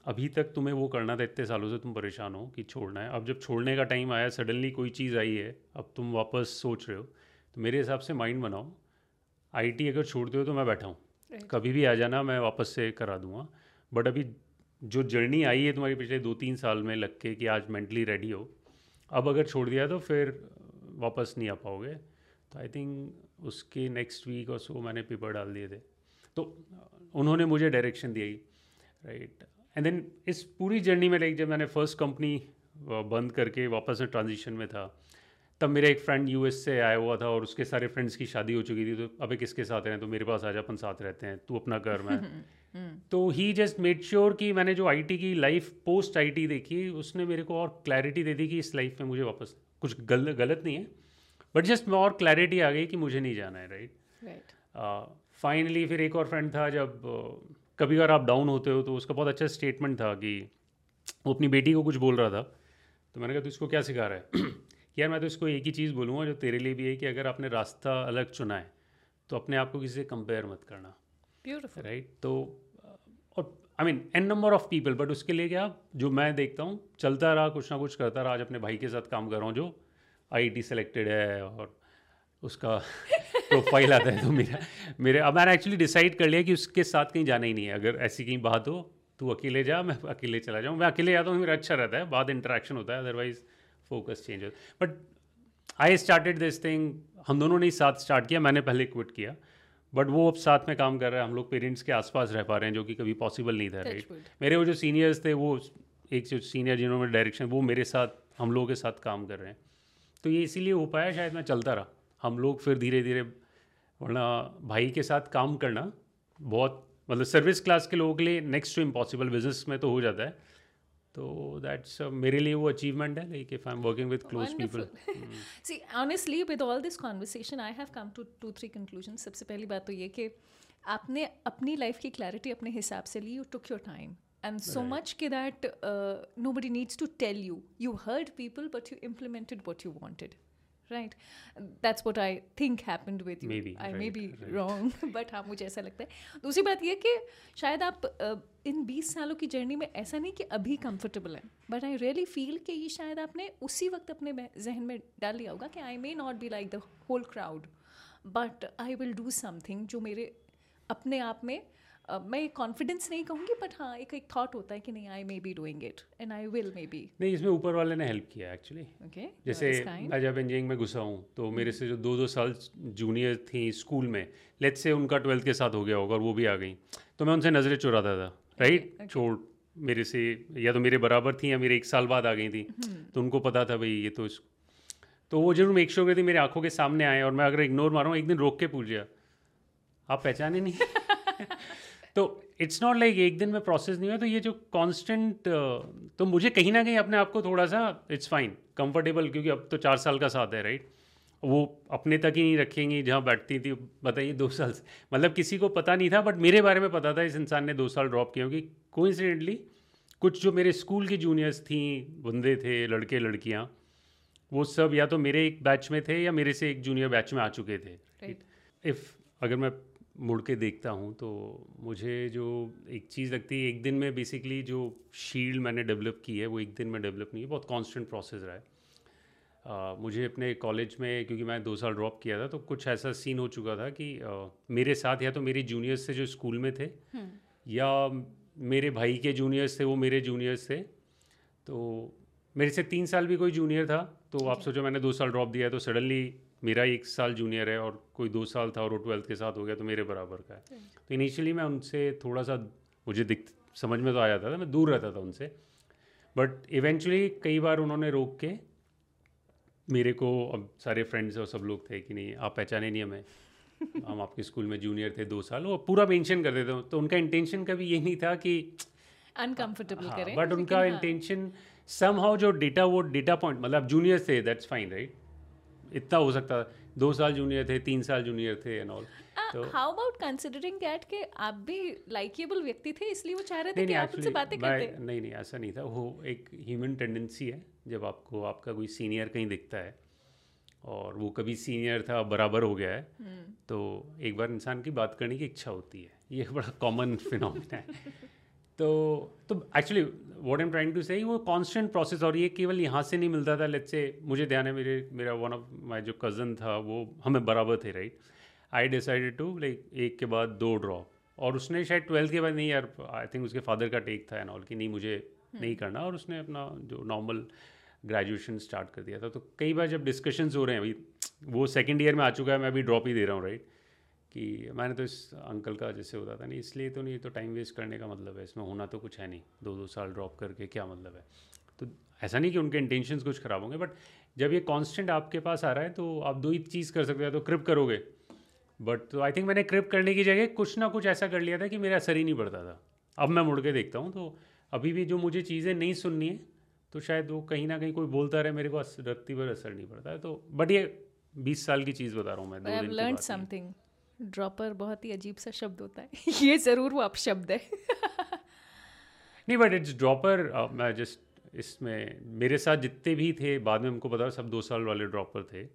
अभी तक तुम्हें वो करना था इतने सालों से तुम परेशान हो कि छोड़ना है। अब जब छोड़ने का टाइम आया सडनली कोई चीज़ आई है अब तुम वापस सोच रहे हो तो मेरे हिसाब से माइंड बनाओ। आईटी अगर छोड़ते हो तो मैं बैठा हूँ। कभी भी आ जाना मैं वापस से करा दूँगा। बट अभी जो जर्नी आई है तुम्हारी पिछले दो तीन साल में लग के कि आज मेंटली रेडी हो अब अगर छोड़ दिया तो फिर वापस नहीं आ पाओगे। तो आई थिंक उसके नेक्स्ट वीक और सो मैंने पेपर डाल दिए थे। तो उन्होंने मुझे डायरेक्शन दी राइट एंड देन इस पूरी जर्नी में लाइक जब मैंने फ़र्स्ट कंपनी बंद करके वापस में ट्रांजिशन में था, तब मेरा एक फ्रेंड यूएस से आया हुआ था और उसके सारे फ्रेंड्स की शादी हो चुकी थी। तो अबे किसके साथ रहें तो मेरे पास आज अपन साथ रहते हैं। तू अपना कर, मैं तो ही जस्ट मेड श्योर कि मैंने जो आईटी की लाइफ पोस्ट आईटी देखी उसने मेरे को और क्लैरिटी दे दी कि इस लाइफ में मुझे वापस कुछ गल, गलत नहीं है बट जस्ट और क्लैरिटी आ गई कि मुझे नहीं जाना है राइट फाइनली uh, फिर एक और फ्रेंड था जब uh, कभी अगर आप डाउन होते हो तो उसका बहुत अच्छा स्टेटमेंट था कि वो अपनी बेटी को कुछ बोल रहा था। तो मैंने कहा तो इसको क्या सिखा रहा है? यार मैं तो इसको एक ही चीज़ बोलूँगा जो तेरे लिए भी है कि अगर आपने रास्ता अलग चुना है तो अपने आप को किसी से कंपेयर मत करना. राइट तो और I mean an number of people but उसके लिए क्या, जो मैं देखता हूँ, चलता रहा, कुछ ना कुछ करता रहा, आज अपने भाई के साथ काम कर रहा हूँ, जो आई सेलेक्टेड है, और उसका प्रोफ़ाइल आता है तो मेरा, मेरे, अब मैंने एक्चुअली डिसाइड कर लिया कि उसके साथ कहीं जाना ही नहीं है। अगर ऐसी कहीं बात हो, तू अकेले जा, मैं अकेले चला जाऊँ। मैं अकेले जाता हूँ, मेरा अच्छा रहता है, बाद इंटरेक्शन होता है अदरवाइज़ फोकस चेंज होता है but I started this thing हम दोनों ने साथ स्टार्ट किया, मैंने पहले क्विट किया। बट वो अब साथ में काम कर रहे हैं। हम लोग पेरेंट्स के आसपास रह पा रहे हैं जो कि कभी पॉसिबल नहीं था राइट मेरे वो जो सीनियर्स थे वो एक जो सीनियर जिन्होंने डायरेक्शन वो मेरे साथ हम लोगों के साथ काम कर रहे हैं। तो ये इसीलिए हो पाया शायद मैं चलता रहा। हम लोग फिर धीरे धीरे वरना भाई के साथ काम करना बहुत मतलब सर्विस क्लास के लोगों के लिए नेक्स्ट टू इम्पॉसिबल बिज़नेस में तो हो जाता है। तो दैट्स uh, मेरे लिए वो अचीवमेंट है like if I am working with close people see honestly with all this conversation I have come to two three conclusion सबसे पहली बात तो ये कि आपने अपनी लाइफ की क्लैरिटी अपने हिसाब से ली you took your time and so much के that uh, nobody needs to tell you you heard people but you implemented what you wanted. Right that's what I think happened with you I may be wrong but हाँ मुझे ऐसा लगता है। दूसरी बात यह कि शायद आप uh, इन बीस सालों की जर्नी में ऐसा नहीं कि अभी कंफर्टेबल है बट आई रियली फील कि ये शायद आपने उसी वक्त अपने जहन में डाल लिया होगा कि I may not be like the whole crowd but I will do something जो मेरे अपने आप में मैं कॉन्फिडेंस नहीं कहूँगी बट हाँ एक एक थॉट होता है कि नहीं I may be doing it and I will may be नहीं इसमें ऊपर वाले ने हेल्प किया एक्चुअली ओके जैसे मैं जब इंजीनियरिंग में घुसा हूँ तो मेरे से जो दो दो साल जूनियर थी स्कूल में लेट्स से उनका ट्वेल्थ के साथ हो गया होगा और वो भी आ गई तो मैं उनसे नज़रें चुराता था राइट छोड़ मेरे से या तो मेरे बराबर थी या मेरे एक साल बाद आ गई थी हम्म। तो उनको पता था भाई ये तो तो वो ज़रूर मेक श्योर करती मेरी आँखों के सामने आए और मैं अगर इग्नोर मारूँ एक दिन रोक के पूछ गया आप पहचाने नहीं? तो इट्स नॉट लाइक एक दिन में प्रोसेस नहीं हुआ तो ये जो कांस्टेंट तो मुझे कहीं ना कहीं अपने आप को थोड़ा सा इट्स फाइन कंफर्टेबल क्योंकि अब तो चार साल का साथ है राइट वो अपने तक ही नहीं रखेंगी जहाँ बैठती थी बताइए दो साल से। मतलब किसी को पता नहीं था बट मेरे बारे में पता था इस इंसान ने दो साल ड्रॉप किया क्योंकि कोइंसिडेंटली कुछ जो मेरे स्कूल की जूनियर्स थी बंदे थे लड़के लड़कियाँ वो सब या तो मेरे एक बैच में थे या मेरे से एक जूनियर बैच में आ चुके थे राइट इफ़ अगर मैं मुड़ के देखता हूँ तो मुझे जो एक चीज़ लगती है एक दिन में बेसिकली जो शील्ड मैंने डेवलप की है वो एक दिन में डेवलप नहीं है बहुत कांस्टेंट प्रोसेस रहा है uh, मुझे अपने कॉलेज में क्योंकि मैं दो साल ड्रॉप किया था तो कुछ ऐसा सीन हो चुका था कि uh, मेरे साथ या तो मेरे जूनियर्स से जो स्कूल में थे हम्म। या मेरे भाई के जूनियर्स थे वो मेरे जूनियर्स थे तो मेरे से तीन साल भी कोई जूनियर था तो आप सोचो मैंने दो साल ड्रॉप दिया तो सडनली मेरा एक साल जूनियर है और कोई दो साल था और वो ट्वेल्थ के साथ हो गया तो मेरे बराबर का है। तो इनिशियली मैं उनसे थोड़ा सा मुझे दिख समझ में तो आ जाता था मैं दूर रहता था उनसे। बट इवेंचुअली कई बार उन्होंने रोक के मेरे को अब सारे फ्रेंड्स और सब लोग थे कि नहीं आप पहचाने नहीं हमें। हम आपके स्कूल में जूनियर थे दो साल वो पूरा मेंशन कर देते तो उनका इंटेंशन कभी ये नहीं था कि अनकंफर्टेबल हाँ, करें बट उनका इंटेंशन सम हाउ जो डेटा वो डेटा पॉइंट मतलब जूनियर थे दैट्स फाइन राइट इतना हो सकता था। दो साल जूनियर थे तीन साल जूनियर थे and all how about considering that कि आप भी लाइकेबल व्यक्ति थे इसलिए वो चाह रहे थे कि आप उनसे बातें करते। नहीं नहीं ऐसा नहीं था। वो एक ह्यूमन टेंडेंसी है जब आपको आपका कोई सीनियर कहीं दिखता है और वो कभी सीनियर था बराबर हो गया है हम्म। तो एक बार इंसान की बात करने की इच्छा होती है। ये बड़ा कॉमन फिनोमिना है। तो तो actually what am trying to say वो कॉन्स्टेंट प्रोसेस और ये केवल यहाँ से नहीं मिलता था लेट्स से मुझे ध्यान है मेरे मेरा वन ऑफ़ माई जो कज़न था वो हमें बराबर थे right I decided to like एक के बाद दो ड्रॉप और उसने शायद ट्वेल्थ के बाद नहीं यार आई थिंक उसके फादर का टेक था एंड ऑल कि नहीं मुझे hmm. नहीं करना. और उसने अपना जो नॉर्मल ग्रेजुएशन स्टार्ट कर दिया था. तो कई बार जब डिस्कशंस हो रहे हैं अभी वो सेकेंड ईयर में आ चुका है मैं अभी ड्रॉप ही दे रहा हूँ राइट कि मैंने तो इस अंकल का जैसे होता था नहीं इसलिए तो नहीं तो टाइम वेस्ट करने का मतलब है इसमें होना तो कुछ है नहीं दो दो साल ड्रॉप करके क्या मतलब है? तो ऐसा नहीं कि उनके इंटेंशंस कुछ ख़राब होंगे बट जब ये कांस्टेंट आपके पास आ रहा है तो आप दो ही चीज़ कर सकते हो तो क्रिप करोगे। बट तो आई थिंक मैंने क्रिप करने की जगह कुछ ना कुछ ऐसा कर लिया था कि मेरा असर ही नहीं पड़ता था। अब मैं मुड़ के देखता हूँ तो अभी भी जो मुझे चीज़ें नहीं सुननी है तो शायद वो कहीं ना कहीं कोई बोलता रहे मेरे को रत्ती पर असर नहीं पड़ता है तो बट ये बीस साल की चीज़ बता रहा हूँ मैं दो दिन समथिंग ड्रॉपर बहुत ही अजीब सा शब्द होता है। ये ज़रूर वो अपशब्द है। नहीं बट इट्स ड्रॉपर मैं जस्ट इसमें, मेरे साथ जितने भी थे, बाद में हमको पता सब दो साल वाले ड्रॉपर थे।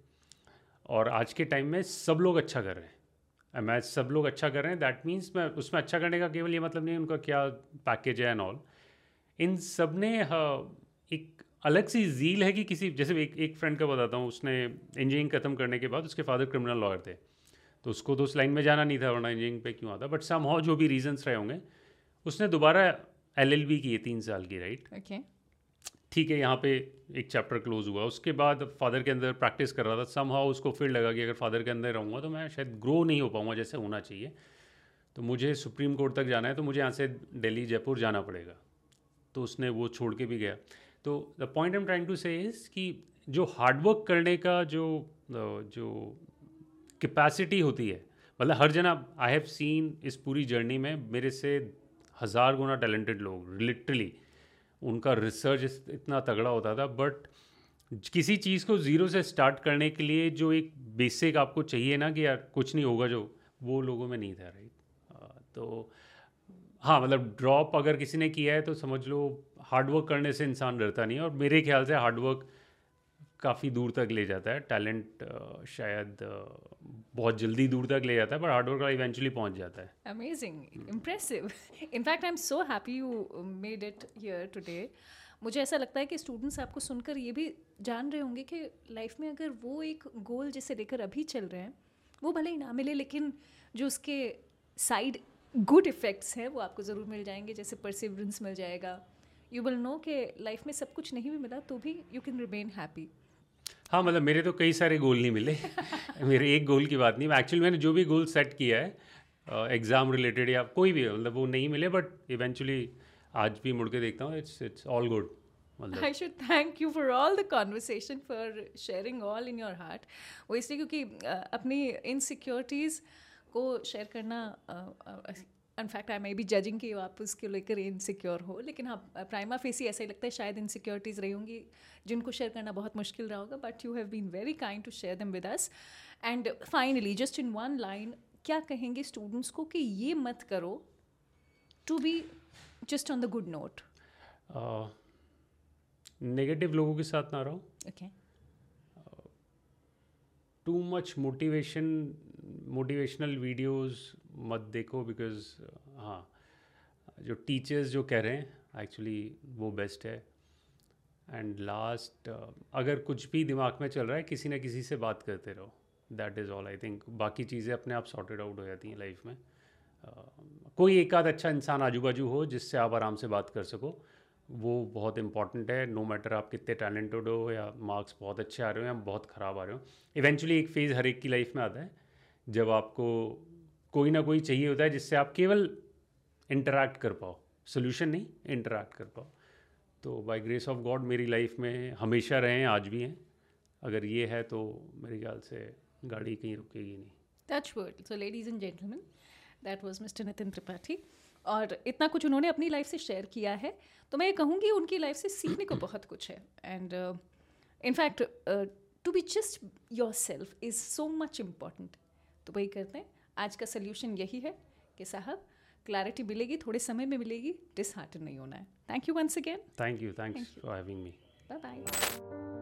और आज के टाइम में सब लोग अच्छा कर रहे हैं। मैं सब लोग अच्छा कर रहे हैं दैट मीन्स मैं, उसमें अच्छा करने का केवल ये मतलब नहीं उनका क्या पैकेज है एंड ऑल इन सबने एक अलग सी झील है कि किसी, जैसे एक एक फ्रेंड का बताता हूँ, उसने इंजीनियरिंग ख़त्म करने के बाद उसके फादर क्रिमिनल लॉयर थे। तो उसको तो उस लाइन में जाना नहीं था वरना इंजीनियरिंग पे क्यों आता? बट सम हाउ जो भी रीजंस रहे होंगे उसने दोबारा एल एल बी की है तीन साल की राइट okay. ठीक है यहाँ पे एक चैप्टर क्लोज हुआ। उसके बाद फादर के अंदर प्रैक्टिस कर रहा था। सम हाउ उसको फिर लगा कि अगर फादर के अंदर रहूँगा तो मैं शायद ग्रो नहीं हो पाऊँगा जैसे होना चाहिए। तो मुझे सुप्रीम कोर्ट तक जाना है तो मुझे यहाँ से दिल्ली जयपुर जाना पड़ेगा। तो उसने वो छोड़ के भी गया। तो the point am trying to say is कि जो हार्डवर्क करने का जो जो कैपेसिटी होती है। मतलब हर जना आई हैव सीन इस पूरी जर्नी में मेरे से हज़ार गुना टैलेंटेड लोग लिटरली उनका रिसर्च इतना तगड़ा होता था बट किसी चीज़ को ज़ीरो से स्टार्ट करने के लिए जो एक बेसिक आपको चाहिए ना कि यार कुछ नहीं होगा जो, वो लोगों में नहीं था राइट तो हाँ मतलब ड्रॉप अगर किसी ने किया है तो समझ लो हार्डवर्क करने से इंसान डरता नहीं और मेरे ख्याल से हार्डवर्क काफ़ी दूर तक ले जाता है। टैलेंट शायद बहुत जल्दी दूर तक ले जाता है पर हार्डवर्क का इवेंचुअली पहुँच जाता है। Amazing impressive in fact I am so happy you made it here today मुझे ऐसा लगता है कि स्टूडेंट्स आपको सुनकर ये भी जान रहे होंगे कि लाइफ में अगर वो एक गोल जिसे लेकर अभी चल रहे हैं वो भले ही ना मिले लेकिन जो उसके साइड गुड इफ़ेक्ट्स हैं वो आपको ज़रूर मिल जाएँगे। जैसे परसिवरेंस मिल जाएगा। यू विल नो कि लाइफ में सब कुछ नहीं भी मिला तो भी यू कैन रिमेन हैप्पी हाँ मतलब मेरे तो कई सारे गोल नहीं मिले। मेरे एक गोल की बात नहीं। एक्चुअली मैंने जो भी गोल सेट किया है एग्ज़ाम uh, रिलेटेड या कोई भी मतलब वो नहीं मिले बट इवेंचुअली आज भी मुड़ के देखता हूँ। It's it's all good I should thank you for all the conversation for sharing all in your heart वो इसलिए क्योंकि uh, अपनी इनसिक्योरिटीज़ को शेयर करना uh, in fact I may be judging कि आप उसके लेकर इनसिक्योर हो लेकिन हाँ प्राइमा फेस ही ऐसा ही लगता है शायद इनसिक्योरिटीज़ रही होंगी जिनको शेयर करना बहुत मुश्किल रहा होगा but you have been very kind to share them with us and finally just in one line क्या कहेंगे स्टूडेंट्स को कि ये मत करो to be just on the good note negative लोगों के साथ ना रहो। Okay too much motivation motivational videos मत देखो बिकॉज़ हाँ जो टीचर्स जो कह रहे हैं एक्चुअली वो बेस्ट है। एंड लास्ट अगर कुछ भी दिमाग में चल रहा है किसी ना किसी से बात करते रहो। That is all I think बाकी चीज़ें अपने आप सॉर्टेड आउट हो जाती हैं लाइफ में। Uh, कोई एक आध अच्छा इंसान आजू बाजू हो जिससे आप आराम से बात कर सको वो बहुत इंपॉर्टेंट है। नो मैटर आप कितने टैलेंटेड हो या मार्क्स बहुत अच्छे आ रहे हो या बहुत ख़राब आ रहे हो इवेंचुअली एक फ़ेज़ हर एक की लाइफ में आता है जब आपको कोई ना कोई चाहिए होता है जिससे आप केवल इंटरेक्ट कर पाओ। सोल्यूशन नहीं इंटरेक्ट कर पाओ। तो बाय ग्रेस ऑफ़ गॉड मेरी लाइफ में हमेशा रहे हैं आज भी हैं। अगर ये है तो मेरे ख्याल से गाड़ी कहीं रुकेगी नहीं। Touch wood so ladies and gentleman that was mister Nitin Tripathi और इतना कुछ उन्होंने अपनी लाइफ से शेयर किया है। तो मैं ये कहूँगी, उनकी लाइफ से सीखने को बहुत कुछ है। And in fact to be just yourself is so much important तो वही करते हैं। आज का सोल्यूशन यही है कि साहब क्लैरिटी मिलेगी थोड़े समय में मिलेगी डिसहार्टन नहीं होना है। Thank you once again thank you thanks for having me bye bye